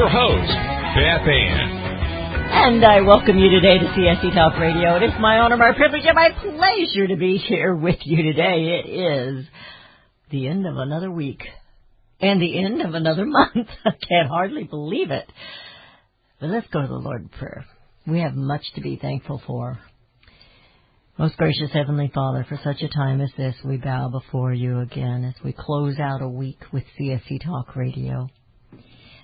your host, Beth Ann. And I welcome you today to CSC Talk Radio. It is my honor, my privilege, and my pleasure to be here with you today. It is the end of another week and the end of another month. I can't hardly believe it. But let's go to the Lord in prayer. We have much to be thankful for. Most gracious Heavenly Father, for such a time as this, we bow before you again as we close out a week with CSC Talk Radio.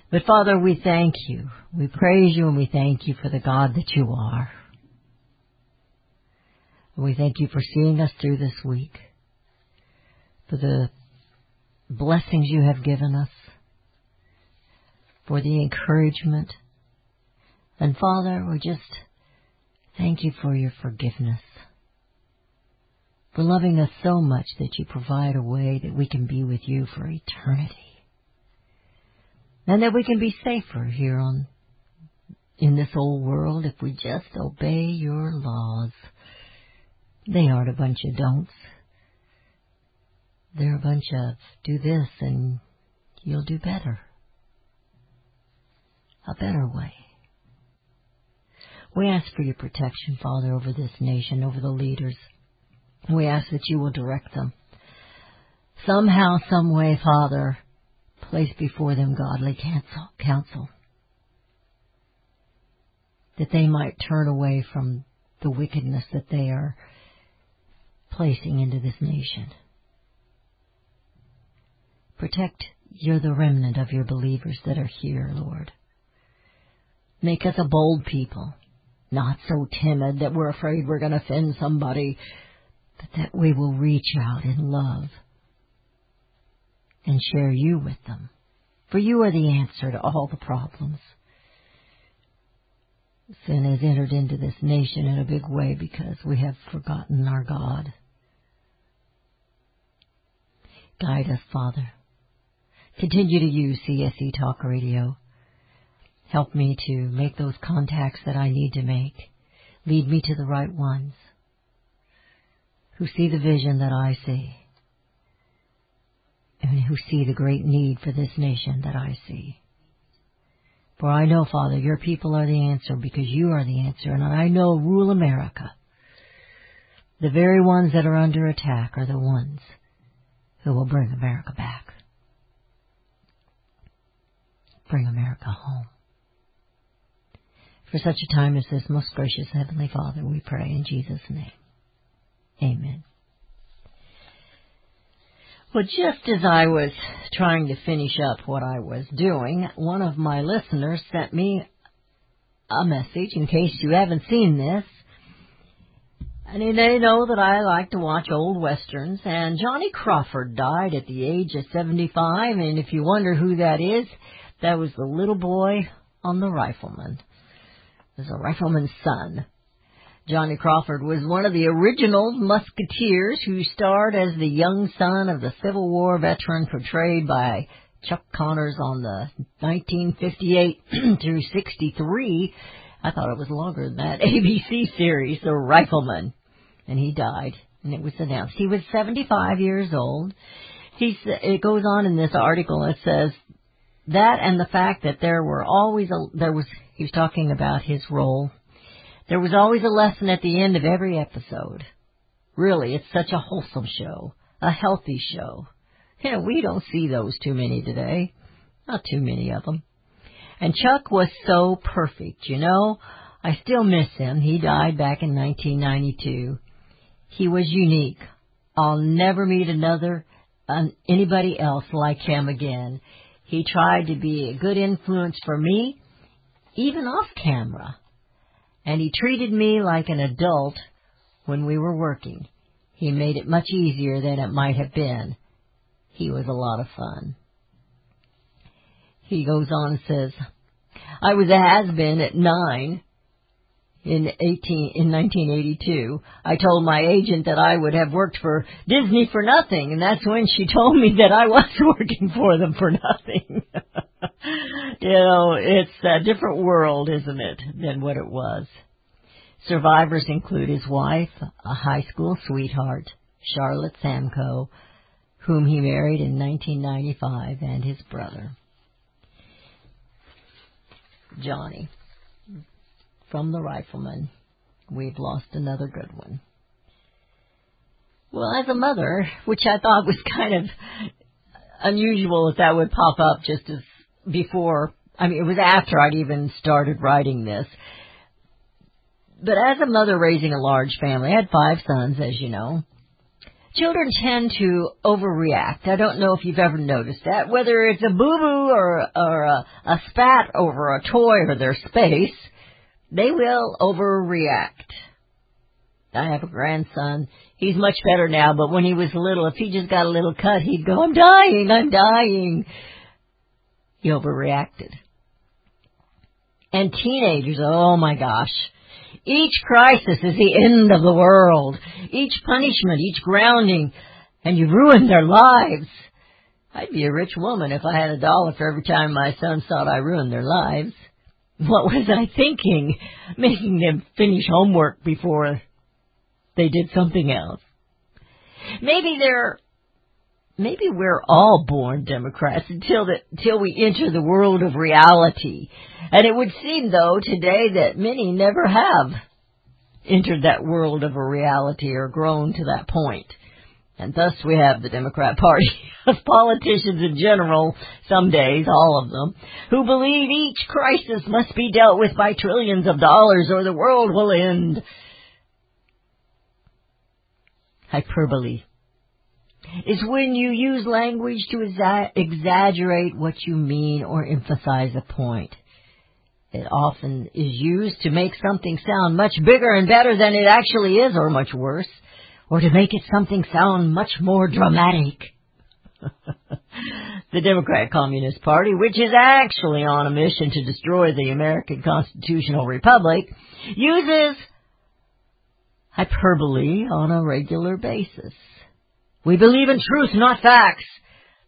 But Father, we thank you. We praise you and we thank you for the God that you are. And We thank you for seeing us through this week, for the blessings you have given us, for the encouragement. And Father, we just thank you for your forgiveness, for loving us so much that you provide a way that we can be with you for eternity and that we can be safer here on in this old world if we just obey your laws. They aren't a bunch of don'ts. They're a bunch of do this and you'll do better. A better way. We ask for your protection, Father, over this nation, over the leaders. We ask that you will direct them. Somehow, some way, Father, place before them godly counsel, counsel, that they might turn away from the wickedness that they are placing into this nation. Protect you're the remnant of your believers that are here, Lord. Make us a bold people, not so timid that we're afraid we're going to offend somebody, but that we will reach out in love and share you with them. For you are the answer to all the problems. Sin has entered into this nation in a big way because we have forgotten our God. Guide us, Father. Continue to use CSC Talk Radio. Help me to make those contacts that I need to make. Lead me to the right ones who see the vision that I see and who see the great need for this nation that I see. For I know, Father, your people are the answer because you are the answer, and I know rule America. The very ones that are under attack are the ones who will bring America back. Bring America home. For such a time as this, most gracious Heavenly Father, we pray in Jesus' name. Amen. Well, just as I was trying to finish up what I was doing, one of my listeners sent me a message in case you haven't seen this. And they know that I like to watch old westerns, and Johnny Crawford died at the age of 75, and if you wonder who that is, that was the little boy on the rifleman. It was a rifleman's son. Johnny Crawford was one of the original musketeers who starred as the young son of the Civil War veteran portrayed by Chuck Connors on the 1958 through 63. I thought it was longer than that ABC series, The Rifleman. And he died, and it was announced. He was 75 years old. He's, it goes on in this article, it says, that and the fact that there were always a, there was, he was talking about his role there was always a lesson at the end of every episode. Really, it's such a wholesome show, a healthy show. Know, we don't see those too many today. Not too many of them. And Chuck was so perfect, you know. I still miss him. He died back in 1992. He was unique. I'll never meet another, uh, anybody else like him again. He tried to be a good influence for me, even off camera and he treated me like an adult when we were working. He made it much easier than it might have been. He was a lot of fun. he goes on and says, I was a has-been at nine in 18, in 1982. I told my agent that I would have worked for Disney for nothing, and that's when she told me that I was working for them for nothing. you know, it's a different world, isn't it, than what it was. Survivors include his wife, a high school sweetheart, Charlotte Samco, whom he married in 1995, and his brother, Johnny. From the rifleman, we've lost another good one. Well, as a mother, which I thought was kind of unusual that that would pop up just as before, I mean, it was after I'd even started writing this. But as a mother raising a large family, I had five sons, as you know. Children tend to overreact. I don't know if you've ever noticed that. Whether it's a boo-boo or, or a, a spat over a toy or their space, they will overreact. I have a grandson. He's much better now, but when he was little, if he just got a little cut, he'd go, I'm dying, I'm dying. He overreacted. And teenagers, oh my gosh. Each crisis is the end of the world. Each punishment, each grounding, and you ruined their lives. I'd be a rich woman if I had a dollar for every time my sons thought I ruined their lives. What was I thinking? Making them finish homework before they did something else. Maybe they're maybe we're all born Democrats until the, until we enter the world of reality. And it would seem though today that many never have entered that world of a reality or grown to that point. And thus we have the Democrat Party of politicians in general, some days, all of them, who believe each crisis must be dealt with by trillions of dollars or the world will end. Hyperbole is when you use language to exa- exaggerate what you mean or emphasize a point. It often is used to make something sound much bigger and better than it actually is, or much worse, or to make it something sound much more dramatic. the Democrat Communist Party, which is actually on a mission to destroy the American constitutional republic, uses hyperbole on a regular basis. We believe in truth, not facts.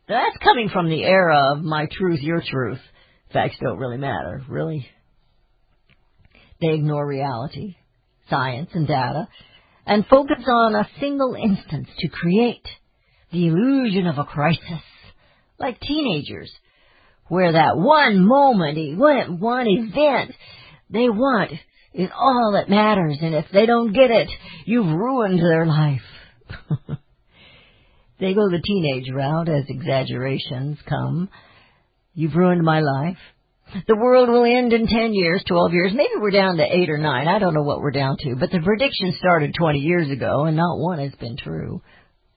That's coming from the era of my truth, your truth. Facts don't really matter, really. They ignore reality, science, and data, and focus on a single instance to create the illusion of a crisis, like teenagers, where that one moment, one, one event they want is all that matters, and if they don't get it, you've ruined their life. They go the teenage route as exaggerations come. You've ruined my life. The world will end in 10 years, 12 years. Maybe we're down to 8 or 9. I don't know what we're down to. But the prediction started 20 years ago, and not one has been true.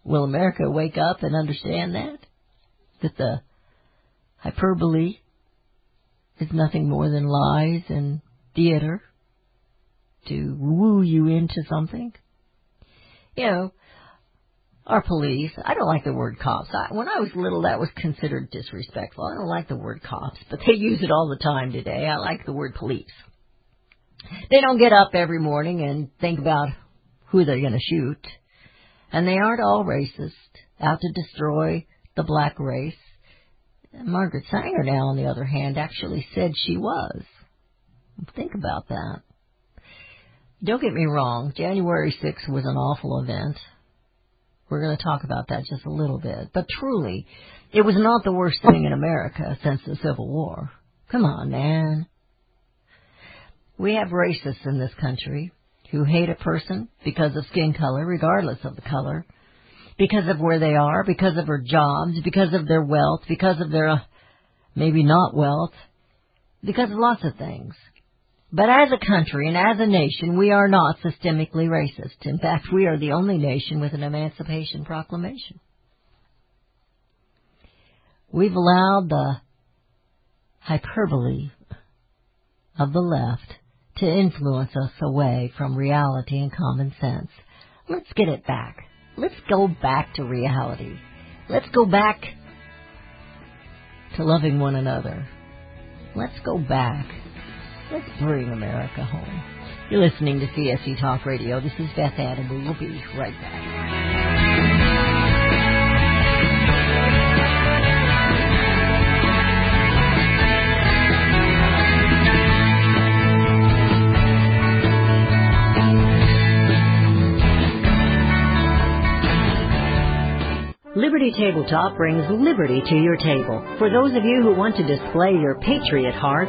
Will America wake up and understand that? That the hyperbole is nothing more than lies and theater to woo you into something? You know, our police. I don't like the word cops. I, when I was little, that was considered disrespectful. I don't like the word cops, but they use it all the time today. I like the word police. They don't get up every morning and think about who they're going to shoot. And they aren't all racist, out to destroy the black race. Margaret Sanger now, on the other hand, actually said she was. Think about that. Don't get me wrong, January 6th was an awful event. We're going to talk about that just a little bit. But truly, it was not the worst thing in America since the Civil War. Come on, man. We have racists in this country who hate a person because of skin color, regardless of the color, because of where they are, because of their jobs, because of their wealth, because of their uh, maybe not wealth, because of lots of things. But as a country and as a nation, we are not systemically racist. In fact, we are the only nation with an Emancipation Proclamation. We've allowed the hyperbole of the left to influence us away from reality and common sense. Let's get it back. Let's go back to reality. Let's go back to loving one another. Let's go back. Let's bring America home. You're listening to CSC Talk Radio. This is Beth Ann we will be right back. Liberty Tabletop brings liberty to your table. For those of you who want to display your patriot heart,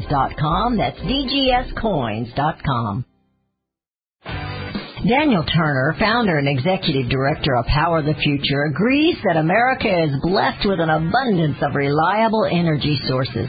DGScoins.com. That's DGScoins.com. Daniel Turner, founder and executive director of Power the Future, agrees that America is blessed with an abundance of reliable energy sources.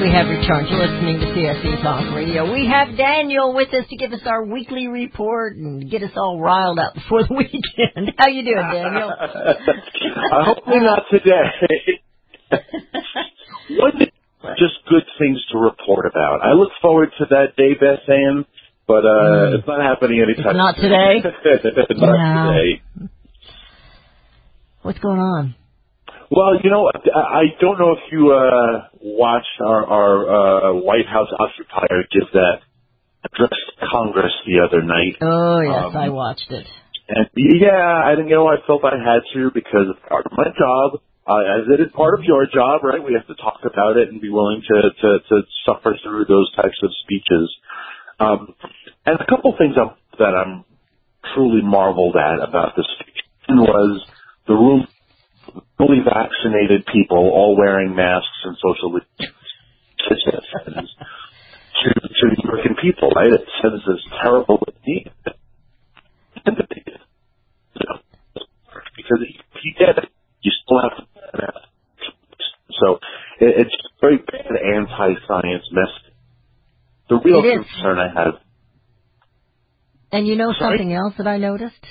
We have returned to listening to CSC Talk Radio. We have Daniel with us to give us our weekly report and get us all riled up before the weekend. How you doing, Daniel? uh, hopefully not today. Just good things to report about. I look forward to that day, Beth Ann, but uh, it's not happening anytime. It's not today? Not No. today. What's going on? Well, you know, I don't know if you uh, watched our, our uh, White House occupier give that address to Congress the other night. Oh yes, Um, I watched it. And yeah, I didn't you know I felt I had to because it's part of my job, uh, as it is part of your job, right? We have to talk about it and be willing to to, to suffer through those types of speeches. Um, and a couple things I'm, that I'm truly marveled at about this speech was the room fully vaccinated people all wearing masks and social distancing to to the American people, right? It sends this terrible idea because if you get it, you still have to. So it, it's very bad anti-science message. The real concern I have. And you know Sorry? something else that I noticed?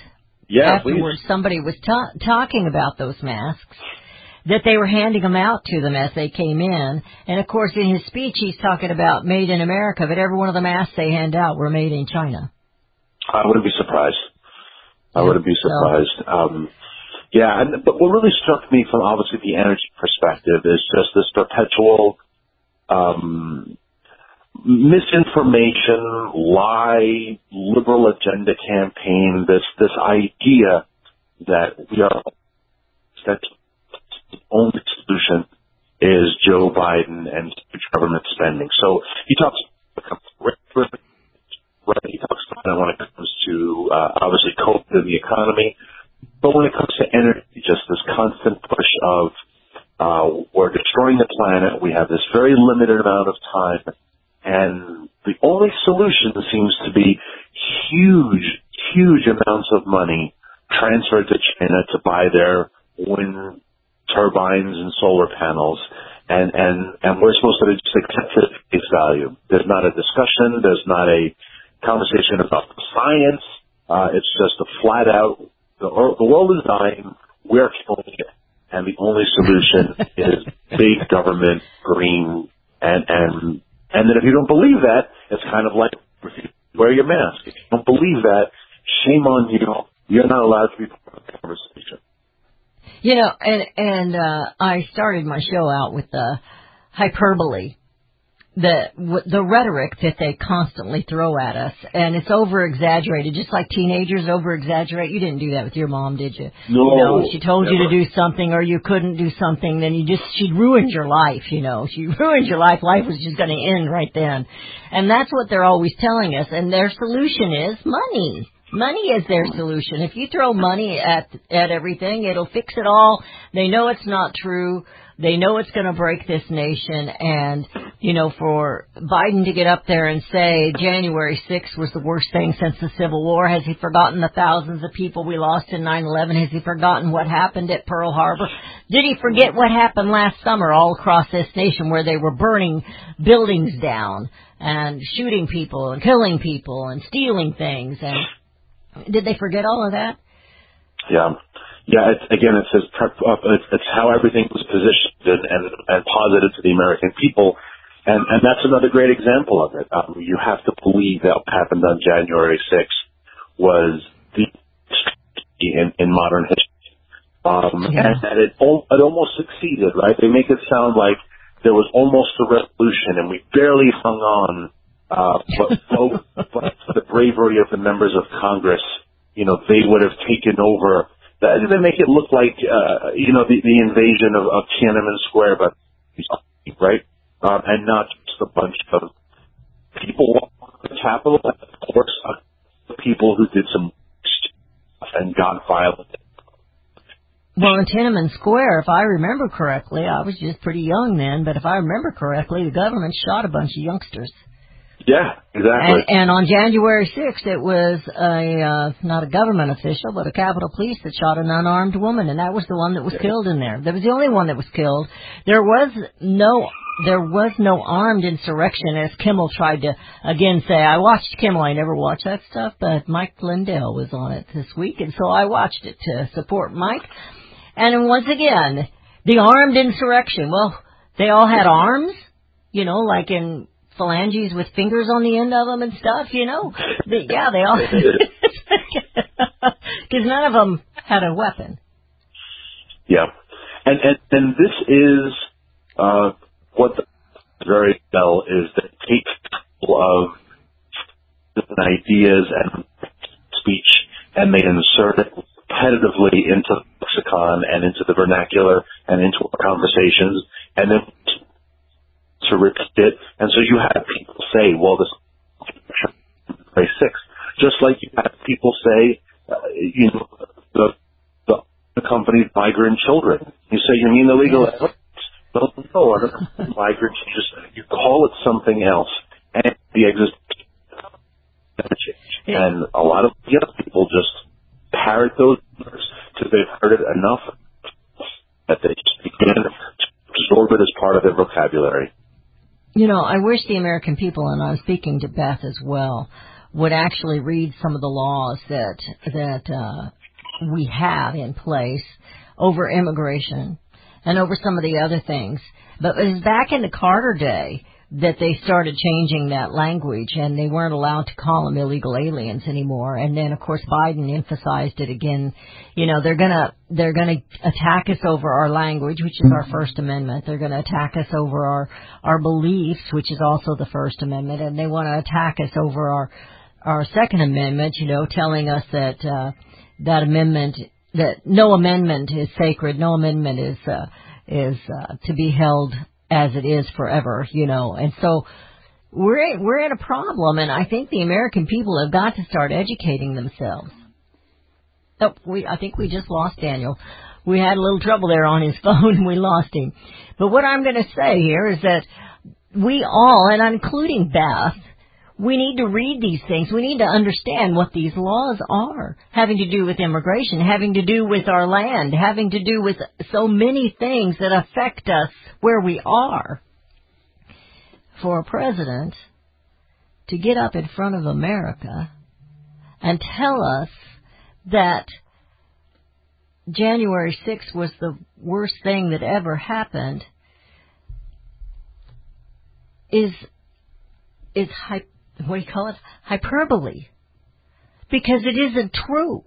Yeah, Afterwards, please. somebody was ta- talking about those masks, that they were handing them out to them as they came in. And of course, in his speech, he's talking about made in America, but every one of the masks they hand out were made in China. I wouldn't be surprised. I wouldn't be so- surprised. Um, yeah, and but what really struck me from obviously the energy perspective is just this perpetual um, misinformation, lie, liberal agenda campaign. This this idea that we are that the only solution is Joe Biden and government spending. So he talks right? He talks about when it comes to uh, obviously COVID and the economy, but when it comes to energy, just this constant push of uh, we're destroying the planet. We have this very limited amount of time, and the only solution seems to be huge, huge amounts of money transferred to China to buy their wind turbines and solar panels. And, and, and we're supposed to just accept it at face value. There's not a discussion. There's not a conversation about the science. Uh, it's just a flat out, the, the world is dying. We're killing it. And the only solution is big government, green, and, and, and then if you don't believe that, it's kind of like wear your mask. If you don't believe that, shame on you. You're not allowed to be part of the conversation. You know, and and uh, I started my show out with the hyperbole, the w- the rhetoric that they constantly throw at us, and it's over exaggerated, just like teenagers over exaggerate. You didn't do that with your mom, did you? No, You know, she told you to do something or you couldn't do something, then you just she ruined your life. You know, she ruined your life. Life was just going to end right then, and that's what they're always telling us. And their solution is money. Money is their solution. If you throw money at at everything, it'll fix it all. They know it's not true. They know it's going to break this nation. And you know, for Biden to get up there and say January 6th was the worst thing since the Civil War, has he forgotten the thousands of people we lost in 9/11? Has he forgotten what happened at Pearl Harbor? Did he forget what happened last summer all across this nation where they were burning buildings down and shooting people and killing people and stealing things and did they forget all of that? Yeah. Yeah, it's, again, it says prep up. It's, it's how everything was positioned and, and, and posited to the American people. And, and that's another great example of it. Um, you have to believe that what happened on January 6th was the in, in modern history. Um, Yeah. and that it, it almost succeeded, right? They make it sound like there was almost a revolution and we barely hung on, uh, but, but for the bravery of the members of Congress, you know, they would have taken over. They make it look like, uh, you know, the, the invasion of, of Tiananmen Square, but right, um, and not just a bunch of people walking the Capitol. Of course, uh, people who did some stuff and got violent. Well, in Tiananmen Square, if I remember correctly, I was just pretty young then, but if I remember correctly, the government shot a bunch of youngsters. Yeah, exactly. And, and on January 6th, it was a, uh, not a government official, but a Capitol Police that shot an unarmed woman, and that was the one that was killed in there. That was the only one that was killed. There was no, there was no armed insurrection, as Kimmel tried to again say. I watched Kimmel, I never watched that stuff, but Mike Lindell was on it this week, and so I watched it to support Mike. And once again, the armed insurrection. Well, they all had arms, you know, like in phalanges with fingers on the end of them and stuff, you know. But yeah, they all. Because none of them had a weapon. Yeah, and and and this is uh, what the very well is that takes of different ideas and speech, and they insert it repetitively into the lexicon and into the vernacular and into our conversations, and then to repeat it. And so you have people say, "Well, this very six," just like you have people say, uh, you know, the the accompanied migrant children. You say you mean illegal Yes. aliens? Well, no, migrants. You just you call it something else, and the existence change. And a lot of young people just parrot those words because they've heard it enough that they just begin to absorb it as part of their vocabulary. You know, I wish the American people, and I'm speaking to Beth as well, would actually read some of the laws that that uh, we have in place over immigration and over some of the other things. But it was back in the Carter day that they started changing that language and they weren't allowed to call them illegal aliens anymore. And then of course Biden emphasized it again. You know, they're gonna, they're gonna attack us over our language, which is our First Amendment. They're gonna attack us over our, our beliefs, which is also the First Amendment. And they want to attack us over our, our Second Amendment, you know, telling us that, uh, that amendment, that no amendment is sacred, no amendment is, uh, is, uh, to be held as it is forever, you know. And so we're we're in a problem, and I think the American people have got to start educating themselves. Oh, we I think we just lost Daniel. We had a little trouble there on his phone, and we lost him. But what I'm going to say here is that we all, and including Beth, we need to read these things. We need to understand what these laws are, having to do with immigration, having to do with our land, having to do with so many things that affect us where we are. For a president to get up in front of America and tell us that January 6th was the worst thing that ever happened is is hy- what do you call it? Hyperbole. Because it isn't true.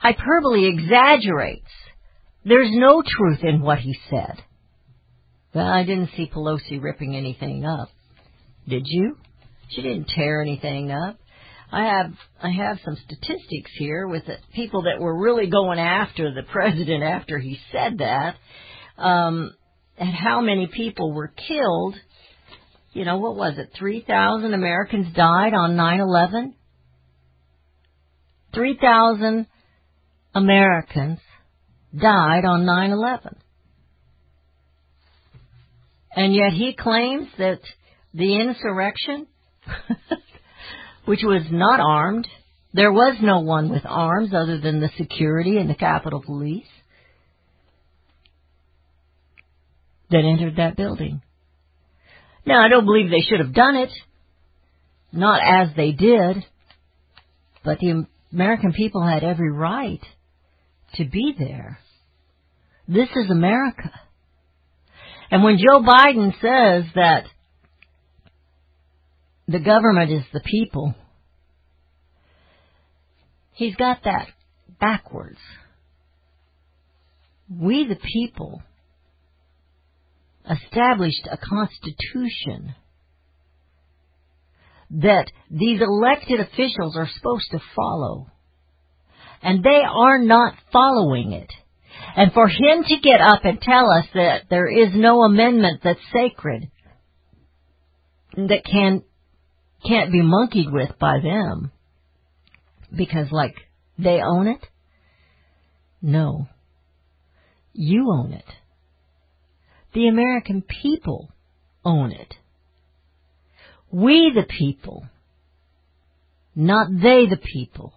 Hyperbole exaggerates. There's no truth in what he said. Well, I didn't see Pelosi ripping anything up. Did you? She didn't tear anything up. I have I have some statistics here with the people that were really going after the president after he said that, um, and how many people were killed. You know what was it? Three thousand Americans died on 9/11. 3,000 Americans died on 9/11. And yet he claims that the insurrection, which was not armed, there was no one with arms other than the security and the Capitol Police that entered that building. Now, I don't believe they should have done it, not as they did, but the American people had every right to be there. This is America. And when Joe Biden says that the government is the people, he's got that backwards. We the people established a constitution that these elected officials are supposed to follow. And they are not following it. And for him to get up and tell us that there is no amendment that's sacred, that can, can't be monkeyed with by them, because like, they own it? No. You own it. The American people own it. We the people, not they the people.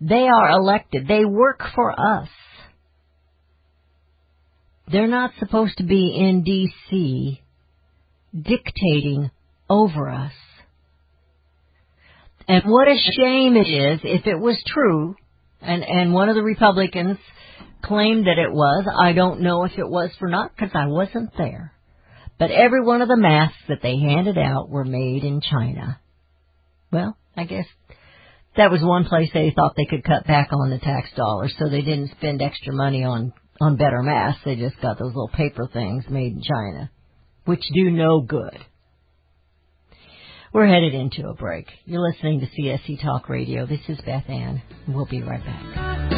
They are elected. They work for us. They're not supposed to be in D.C. dictating over us. And what a shame it is if it was true, and, and one of the Republicans claimed that it was. I don't know if it was or not because I wasn't there. But every one of the masks that they handed out were made in China. Well, I guess that was one place they thought they could cut back on the tax dollars, so they didn't spend extra money on on better masks. They just got those little paper things made in China, which do no good. We're headed into a break. You're listening to CSC Talk Radio. This is Beth Ann. We'll be right back.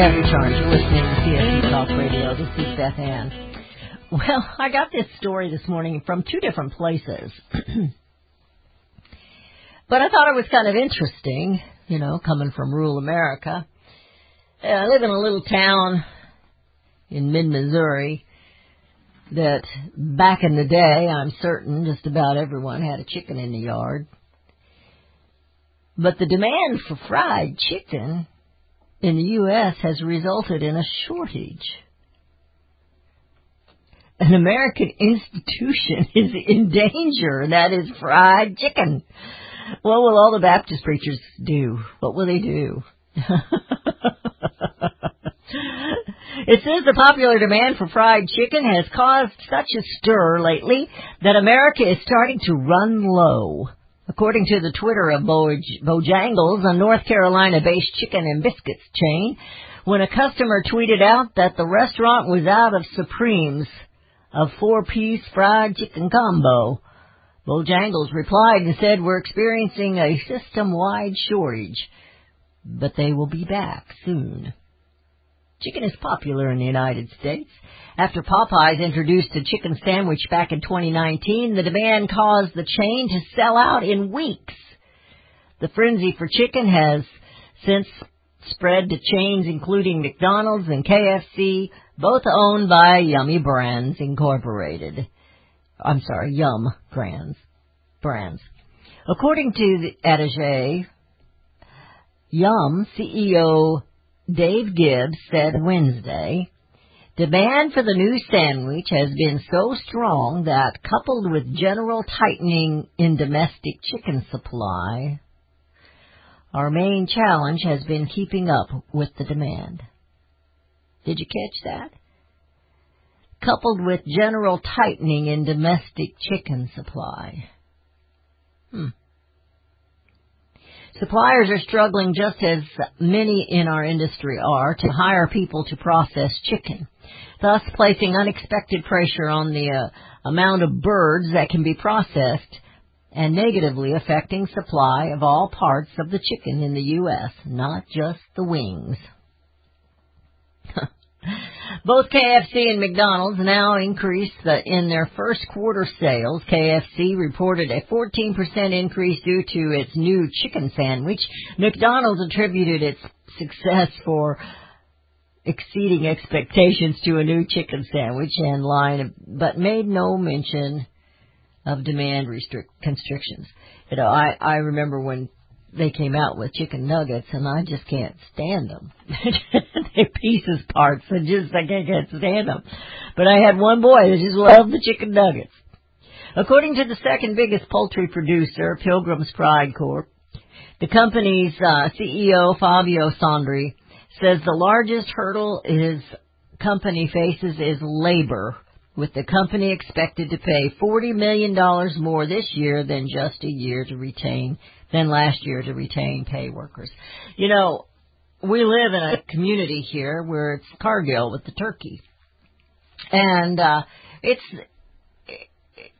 Evan Charge. You're listening to CSC Talk Radio. This is Beth Ann. Well, I got this story this morning from two different places. but I thought it was kind of interesting, you know, coming from rural America. Uh, I live in a little town in mid Missouri that back in the day, I'm certain just about everyone had a chicken in the yard. But the demand for fried chicken in the U.S. has resulted in a shortage. An American institution is in danger, and that is fried chicken. What will all the Baptist preachers do? What will they do? It says the popular demand for fried chicken has caused such a stir lately that America is starting to run low. According to the Twitter of Boj- Bojangles, a North Carolina-based chicken and biscuits chain, when a customer tweeted out that the restaurant was out of Supremes, a four-piece fried chicken combo. Bojangles replied and said, we're experiencing a system-wide shortage, but they will be back soon. Chicken is popular in the United States. After Popeyes introduced a chicken sandwich back in 2019, the demand caused the chain to sell out in weeks. The frenzy for chicken has since spread to chains including McDonald's and KFC, both owned by Yummy Brands Incorporated. I'm sorry, Yum Brands. Brands. According to the Adige, Yum CEO Dave Gibbs said Wednesday, demand for the new sandwich has been so strong that coupled with general tightening in domestic chicken supply, our main challenge has been keeping up with the demand. Did you catch that? Coupled with general tightening in domestic chicken supply. Hmm. Suppliers are struggling just as many in our industry are to hire people to process chicken, thus placing unexpected pressure on the uh, amount of birds that can be processed and negatively affecting supply of all parts of the chicken in the U.S., not just the wings. Both KFC and McDonald's now increased the, in their first quarter sales. KFC reported a 14% increase due to its new chicken sandwich. McDonald's attributed its success for exceeding expectations to a new chicken sandwich and line, but made no mention of demand restrict constrictions. You know, I I remember when they came out with chicken nuggets, and I just can't stand them. Pieces parts, and just I can't, can't stand them. But I had one boy that just loved the chicken nuggets. According to the second biggest poultry producer, Pilgrim's Pride Corp, the company's uh, CEO Fabio Sandri says the largest hurdle his company faces is labor, with the company expected to pay $40 million more this year than just a year to retain than last year to retain pay workers. You know, we live in a community here where it's Cargill with the turkey. And uh it's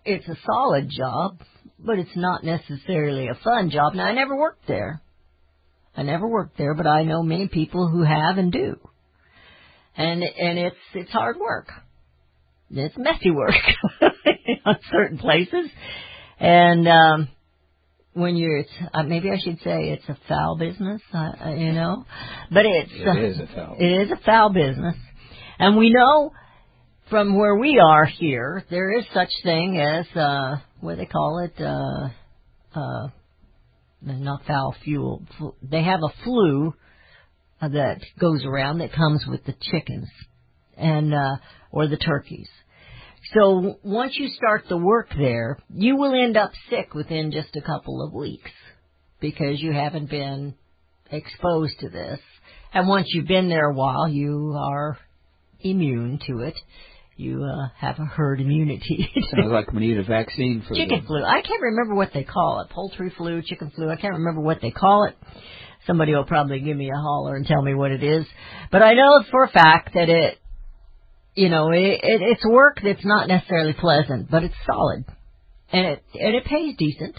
it's a solid job, but it's not necessarily a fun job. Now I never worked there. I never worked there, but I know many people who have and do. And and it's it's hard work. It's messy work on certain places. And um when you're, it's, uh, maybe I should say it's a foul business, uh, uh, you know, but it's It is a foul. It is a foul business, and we know from where we are here, there is such thing as uh, what do they call it, uh, uh, not foul fuel. They have a flu that goes around that comes with the chickens and uh, or the turkeys. So once you start the work there, you will end up sick within just a couple of weeks because you haven't been exposed to this. And once you've been there a while, you are immune to it. You uh, have a herd immunity. Sounds like we need a vaccine for chicken the, flu. I can't remember what they call it. Poultry flu, chicken flu. I can't remember what they call it. Somebody will probably give me a holler and tell me what it is. But I know for a fact that it you know, it, it, it's work that's not necessarily pleasant, but it's solid, and it and it pays decent.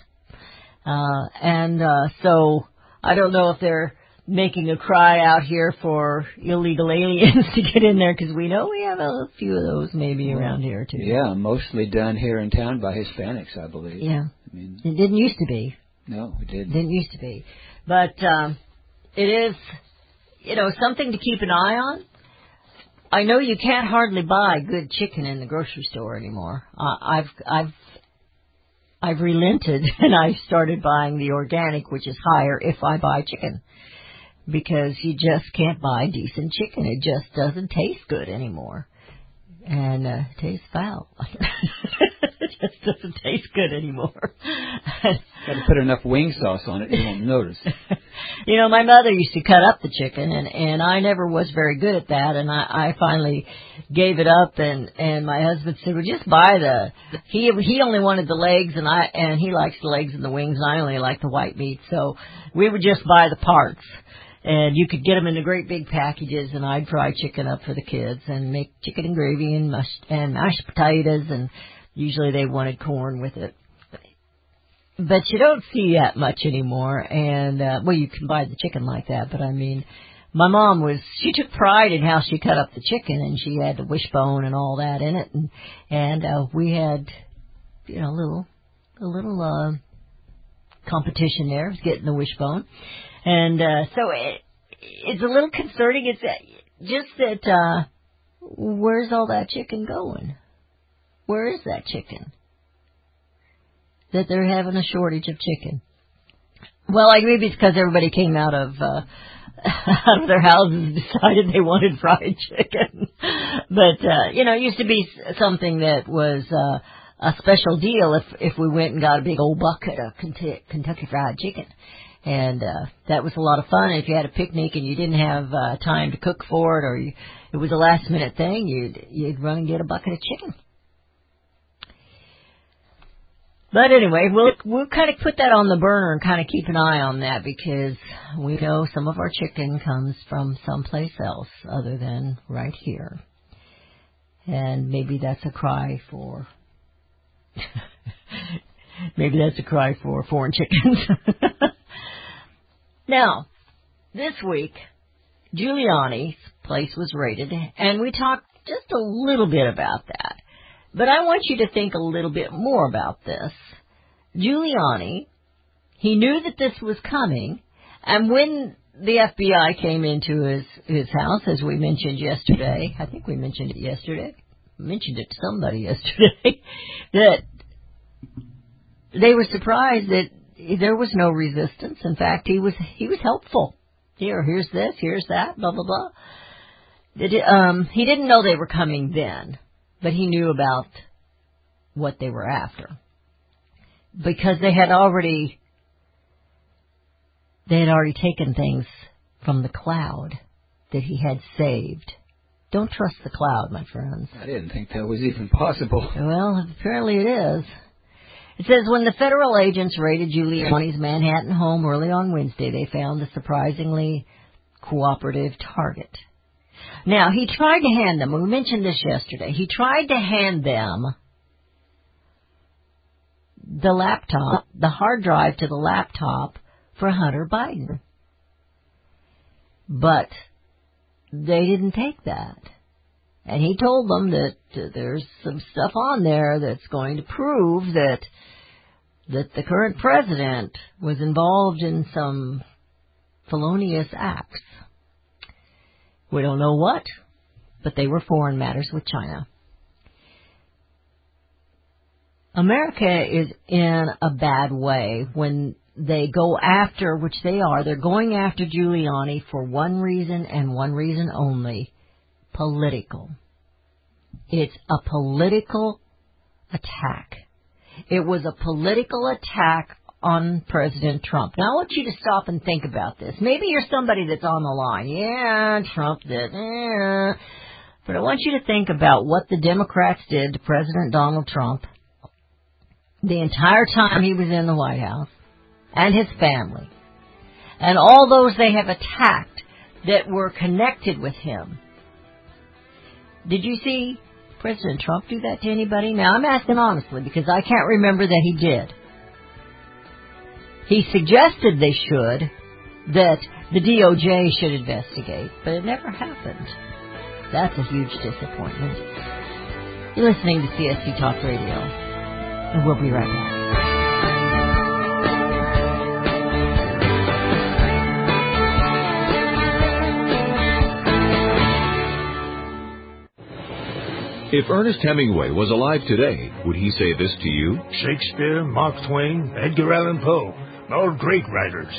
Uh, and uh, so I don't know if they're making a cry out here for illegal aliens to get in there because we know we have a few of those maybe around here too. Yeah, mostly done here in town by Hispanics, I believe. Yeah. I mean, It didn't used to be. no, it didn't. Didn't used to be. But um it is you know, something to keep an eye on. I know you can't hardly buy good chicken in the grocery store anymore. Uh, I've I've I've relented and I started buying the organic, which is higher if I buy chicken. Because you just can't buy decent chicken. It just doesn't taste good anymore. And uh tastes foul. it just doesn't taste good anymore. Got to put enough wing sauce on it, you won't notice. you know, my mother used to cut up the chicken, and and I never was very good at that, and I I finally gave it up, and and my husband said, well, just buy the. He he only wanted the legs, and I and he likes the legs and the wings, and I only like the white meat, so we would just buy the parts. And you could get them in the great big packages, and I'd fry chicken up for the kids and make chicken and gravy and mush and mashed potatoes, and usually they wanted corn with it but you don't see that much anymore. And uh, well, you can buy the chicken like that, but I mean, my mom was she took pride in how she cut up the chicken, and she had the wishbone and all that in it, and and uh, we had you know a little a little uh, competition there, getting the wishbone, and uh, so it, it's a little concerning. It's uh, just that uh, where's all that chicken going? Where is that chicken? that they're having a shortage of chicken. Well, I it's because everybody came out of uh, out of their houses and decided they wanted fried chicken. but uh, you know, it used to be something that was uh, a special deal if if we went and got a big old bucket of Kentucky, Kentucky Fried Chicken. And uh, that was a lot of fun. If you had a picnic and you didn't have uh, time to cook for it, or you, it was a last minute thing, you'd you'd run and get a bucket of chicken. But anyway, we'll we'll kind of put that on the burner and kind of keep an eye on that because we know some of our chicken comes from someplace else other than right here, and maybe that's a cry for maybe that's a cry for foreign chickens. now, this week, Giuliani's place was raided, and we talked just a little bit about that. But I want you to think a little bit more about this. Giuliani, he knew that this was coming, and when the FBI came into his his house, as we mentioned yesterday, I think we mentioned it yesterday, mentioned it to somebody yesterday, that they were surprised that there was no resistance. In fact, he was he was helpful. Here, here's this, here's that, blah blah blah. Um, he didn't know they were coming then, but he knew about what they were after because they had already they had already taken things from the cloud that he had saved. Don't trust the cloud, my friends. I didn't think that was even possible. Well, apparently it is. It says when the federal agents raided Giuliani's Manhattan home early on Wednesday, they found a surprisingly cooperative target. Now, he tried to hand them, we mentioned this yesterday, he tried to hand them the laptop, the hard drive to the laptop for Hunter Biden. But they didn't take that. And he told them that there's some stuff on there that's going to prove that that the current president was involved in some felonious acts. We don't know what, but they were foreign matters with China. America is in a bad way when they go after, which they are, they're going after Giuliani for one reason and one reason only political. It's a political attack. It was a political attack on President Trump. Now I want you to stop and think about this. Maybe you're somebody that's on the line. Yeah, Trump did. Eh. But I want you to think about what the Democrats did to President Donald Trump the entire time he was in the White House and his family. And all those they have attacked that were connected with him. Did you see President Trump do that to anybody? Now I'm asking honestly because I can't remember that he did. He suggested they should, that the DOJ should investigate, but it never happened. That's a huge disappointment. You're listening to CSC Talk Radio, and we'll be right back. If Ernest Hemingway was alive today, would he say this to you? Shakespeare, Mark Twain, Edgar Allan Poe, all great writers.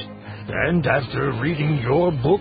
And after reading your book,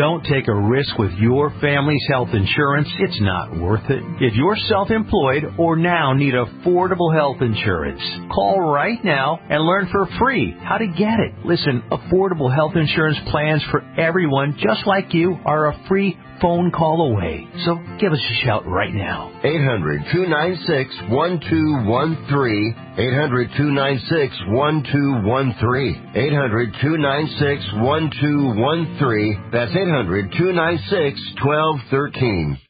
Don't take a risk with your family's health insurance. It's not worth it. If you're self-employed or now need affordable health insurance, call right now and learn for free how to get it. Listen, affordable health insurance plans for everyone just like you are a free phone call away. So give us a shout right now. 800 296 1213. 800 296 1213. 800 296 1213. That's 800 296 1213.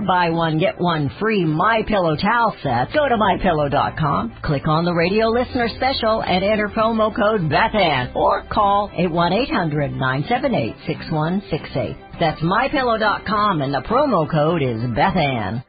buy one get one free My Pillow towel set, go to MyPillow.com, click on the radio listener special, and enter promo code BethAnn or call 818-978-6168. That's mypillow.com and the promo code is BethAnn.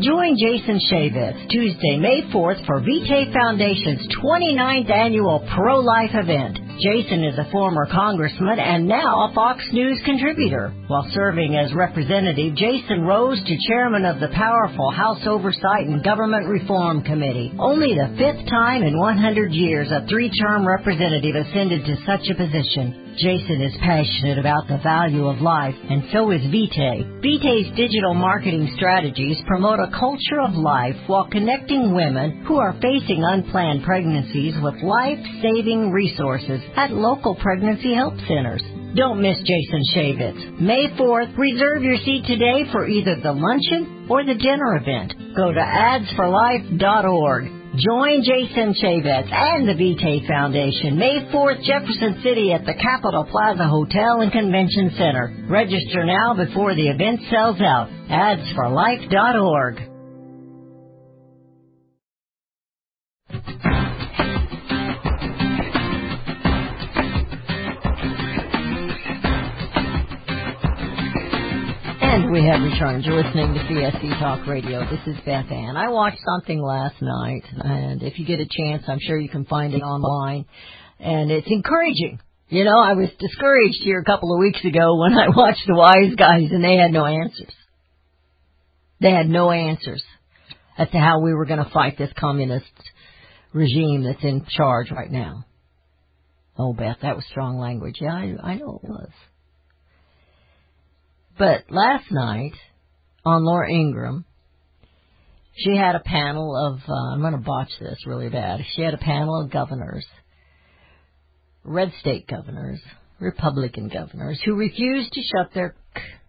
Join Jason Chaffetz Tuesday, May 4th for Vitae Foundation's 29th annual pro-life event. Jason is a former congressman and now a Fox News contributor. While serving as representative, Jason rose to chairman of the powerful House Oversight and Government Reform Committee. Only the fifth time in 100 years a three-term representative ascended to such a position. Jason is passionate about the value of life, and so is Vitae. Vitae's digital marketing strategies promote a culture of life while connecting women who are facing unplanned pregnancies with life-saving resources at local pregnancy help centers. Don't miss Jason Chaffetz. May 4th, reserve your seat today for either the luncheon or the dinner event. Go to adsforlife.org. Join Jason Chaffetz and the Vitae Foundation May 4th, Jefferson City at the Capitol Plaza Hotel and Convention Center. Register now before the event sells out. Adsforlife.org. we have returned. You're listening to CSC Talk Radio. This is Beth Ann. I watched something last night, and if you get a chance, I'm sure you can find it online. And it's encouraging. You know, I was discouraged here a couple of weeks ago when I watched the Wise Guys, and they had no answers. They had no answers. as to how we were going to fight this communist regime that's in charge right now. Oh, Beth, that was strong language. Yeah, I, I know it was. But last night on Laura Ingraham, she had a panel of, uh, I'm going to botch this really bad. She had a panel of governors, red state governors, Republican governors, who refused to shut their,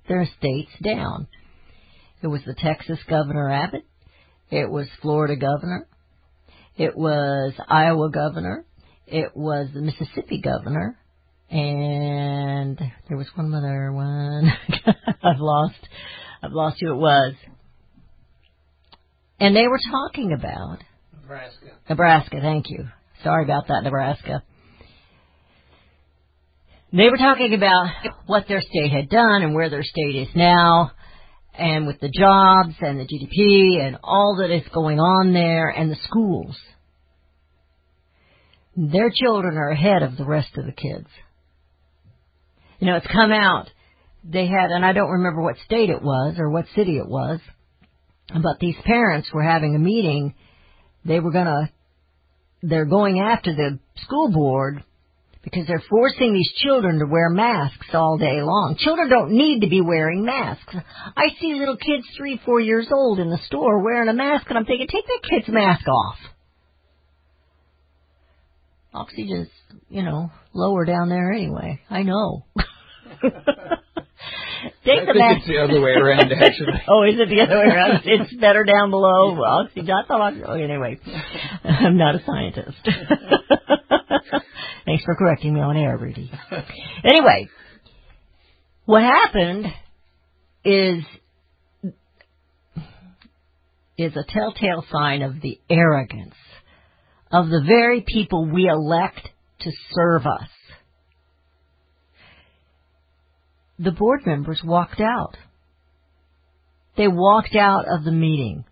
their states down. It was the Texas Governor Abbott. It was Florida Governor. It was Iowa Governor. It was the Mississippi Governor. And there was one other one. I've lost, I've lost who it was. And they were talking about Nebraska. Nebraska, thank you. Sorry about that, Nebraska. They were talking about what their state had done and where their state is now, and with the jobs and the GDP and all that is going on there and the schools. Their children are ahead of the rest of the kids. You know, it's come out. They had, and I don't remember what state it was or what city it was, but these parents were having a meeting. They were gonna, they're going after the school board because they're forcing these children to wear masks all day long. Children don't need to be wearing masks. I see little kids three, four years old in the store wearing a mask and I'm thinking, take that kid's mask off. Oxygen's, you know, lower down there anyway. I know. Take I the think mask. it's the other way around, actually. oh, is it the other way around? It's better down below. See, I thought. Oh, anyway, I'm not a scientist. Thanks for correcting me on air, Rudy. Anyway, what happened is is a telltale sign of the arrogance of the very people we elect to serve us. The board members walked out. They walked out of the meeting.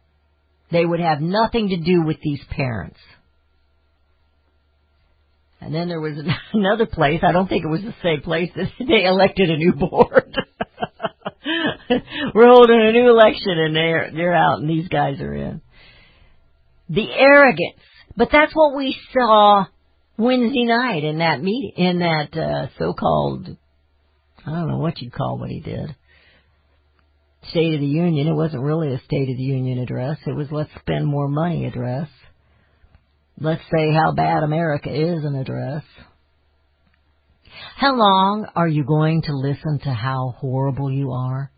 They would have nothing to do with these parents. And then there was another place, I don't think it was the same place, that they elected a new board. We're holding a new election and they're, they're out and these guys are in. The arrogance. But that's what we saw Wednesday night in that meet in that uh, so-called, I don't know what you'd call what he did. State of the Union. It wasn't really a State of the Union address. It was let's spend more money address. Let's say how bad America is an address. How long are you going to listen to how horrible you are?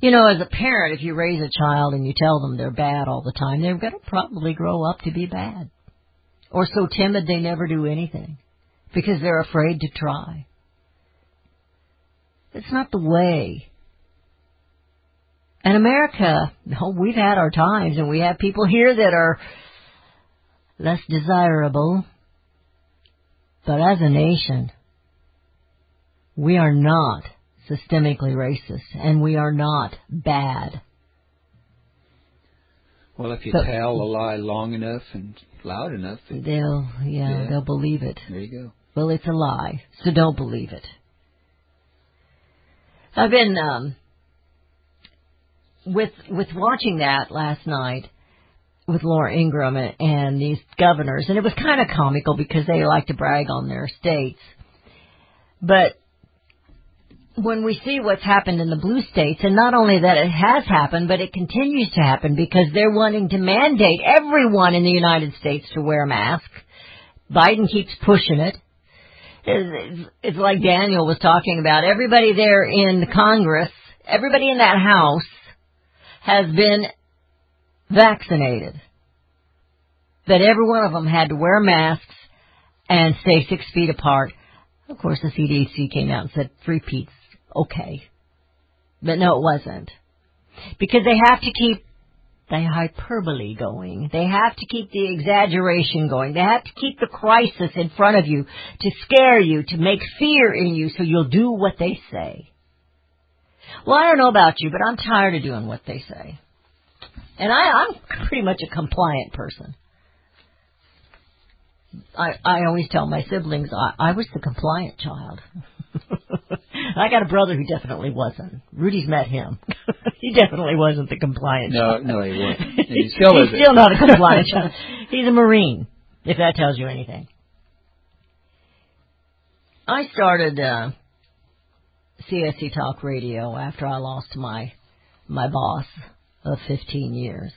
You know, as a parent, if you raise a child and you tell them they're bad all the time, they're going to probably grow up to be bad. Or so timid they never do anything because they're afraid to try. It's not the way. And America, no, we've had our times and we have people here that are less desirable. But as a nation, we are not systemically racist and we are not bad. Well, if you So- tell a lie long enough and loud enough, it, They'll, yeah, Yeah. they'll believe it. there you go. Well, it's a lie, so don't believe it. I've been um, with with watching that last night with Laura Ingraham and, and these governors, and it was kind of comical because they like to brag on their states. But when we see what's happened in the blue states, and not only that it has happened, but it continues to happen because they're wanting to mandate everyone in the United States to wear masks. Biden keeps pushing it. It's, like Daniel was talking about. Everybody there in Congress, everybody in that house has been vaccinated. That every one of them had to wear masks and stay six feet apart. Of course, the CDC came out and said three feet's okay. But no, it wasn't. Because they have to keep the hyperbole going. They have to keep the exaggeration going. They have to keep the crisis in front of you to scare you, to make fear in you so you'll do what they say. Well, I don't know about you, but I'm tired of doing what they say. And I, I'm pretty much a compliant person. I, I always tell my siblings I, I was the compliant child. I got a brother who definitely wasn't. Rudy's met him. he definitely wasn't the compliant. No, child. no, he wasn't. He still He's isn't. still not a compliant. He's a Marine, if that tells you anything. I started uh, CSC Talk Radio after I lost my my boss of 15 years.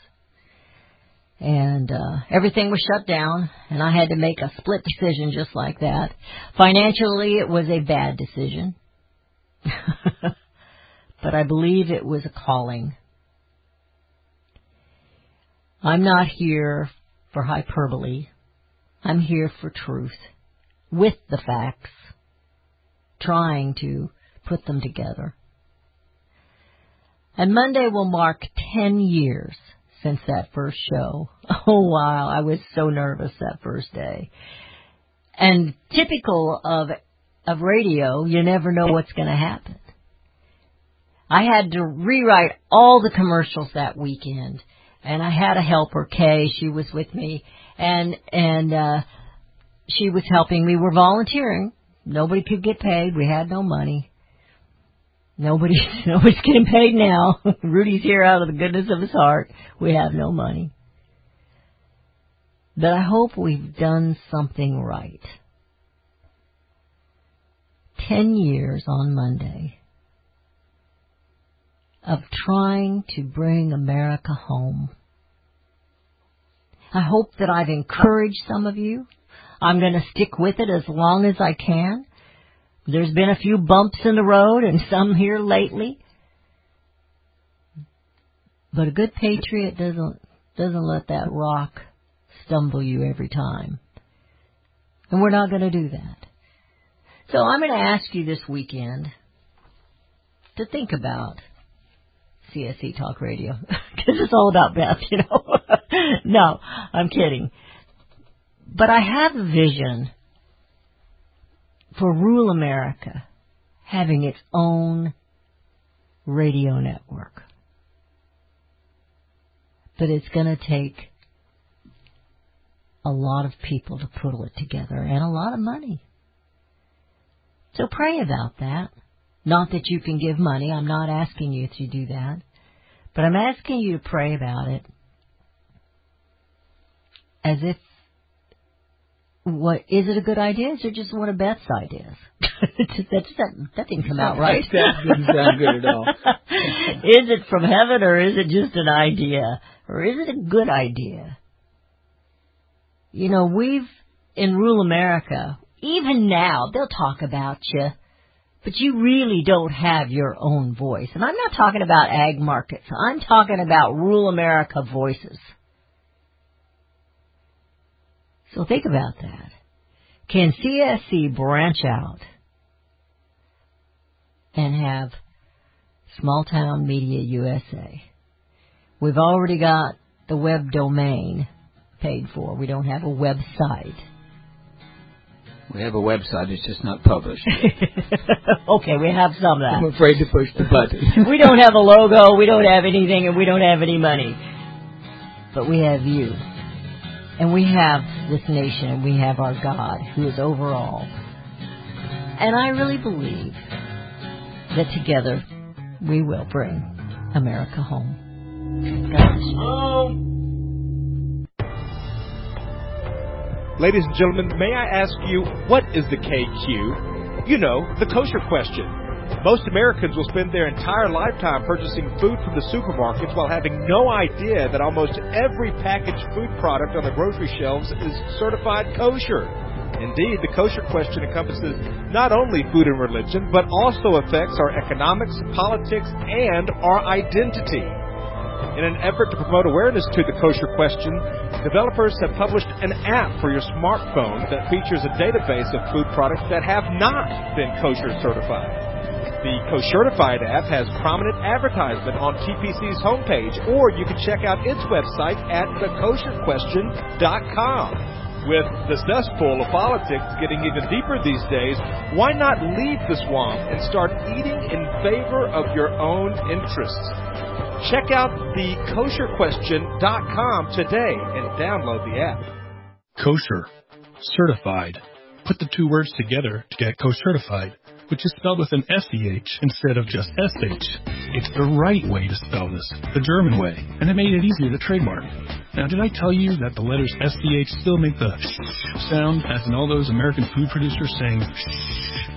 And uh, everything was shut down, and I had to make a split decision just like that. Financially, it was a bad decision. but I believe it was a calling. I'm not here for hyperbole. I'm here for truth, with the facts, trying to put them together. And Monday will mark 10 years since that first show. Oh wow, I was so nervous that first day. And typical of of radio, you never know what's going to happen. I had to rewrite all the commercials that weekend, and I had a helper, Kay. She was with me, and and uh, she was helping me. We're volunteering. Nobody could get paid. We had no money. Nobody, nobody's getting paid now. Rudy's here out of the goodness of his heart. We have no money. But I hope we've done something right. Ten years on Monday of trying to bring America home. I hope that I've encouraged some of you. I'm going to stick with it as long as I can. There's been a few bumps in the road and some here lately. But a good patriot doesn't doesn't let that rock stumble you every time. And we're not going to do that. So I'm going to ask you this weekend to think about CSC Talk Radio because it's all about Beth, you know. no, I'm kidding. But I have a vision for rural America having its own radio network. But it's going to take a lot of people to pull it together and a lot of money. So pray about that. Not that you can give money. I'm not asking you to do that. But I'm asking you to pray about it as if what is it a good idea? Is it just one of Beth's ideas? that, that, that didn't come out right. That didn't sound good at all. is it from heaven or is it just an idea? Or is it a good idea? You know, we've, in rural America, even now, they'll talk about you, but you really don't have your own voice. And I'm not talking about ag markets. I'm talking about rural America voices. So think about that. Can CSC branch out and have Small Town Media USA? We've already got the web domain paid for. We don't have a website. We have a website, it's just not published. okay, we have some of I'm afraid to push the button. we don't have a logo, we don't have anything, and we don't have any money. But we have you. And we have this nation, and we have our God, who is over all. And I really believe that together we will bring America home. God Ladies and gentlemen, may I ask you, what is the KQ? You know, the kosher question. Most Americans will spend their entire lifetime purchasing food from the supermarkets while having no idea that almost every packaged food product on the grocery shelves is certified kosher. Indeed, the kosher question encompasses not only food and religion, but also affects our economics, politics, and our identity. In an effort to promote awareness to the kosher question, developers have published an app for your smartphone that features a database of food products that have not been kosher certified. The Koschertified app has prominent advertisement on TPC's homepage, or you can check out its website at thekosherquestion.com. With the cesspool of politics getting even deeper these days, why not leave the swamp and start eating in favor of your own interests? Check out the thekosherquestion.com today and download the app. Kosher. Certified. Put the two words together to get koschertified. which is spelled with an SCH instead of just SH. It's the right way to spell this, the German way, and it made it easier to trademark. Now, did I tell you that the letters SCH still make the sound, as in all those American food producers saying,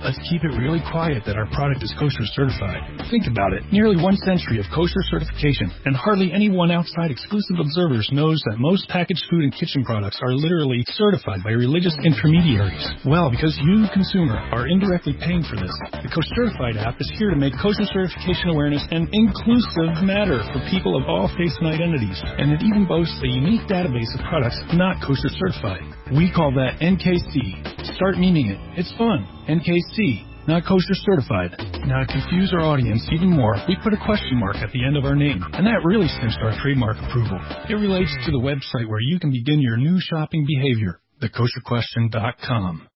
let's keep it really quiet that our product is kosher certified. Think about it. Nearly one century of kosher certification, and hardly anyone outside exclusive observers knows that most packaged food and kitchen products are literally certified by religious intermediaries. Well, because you, consumer, are indirectly paying for this, the Kosher Certified app is here to make kosher certification awareness an inclusive matter for people of all faiths and identities, and it even boasts a unique database of products not kosher certified. We call that NKC. Start memeing it. It's fun. NKC, not kosher certified. Now to confuse our audience even more, we put a question mark at the end of our name, and that really cinched our trademark approval. It relates to the website where you can begin your new shopping behavior, thekosherquestion.com.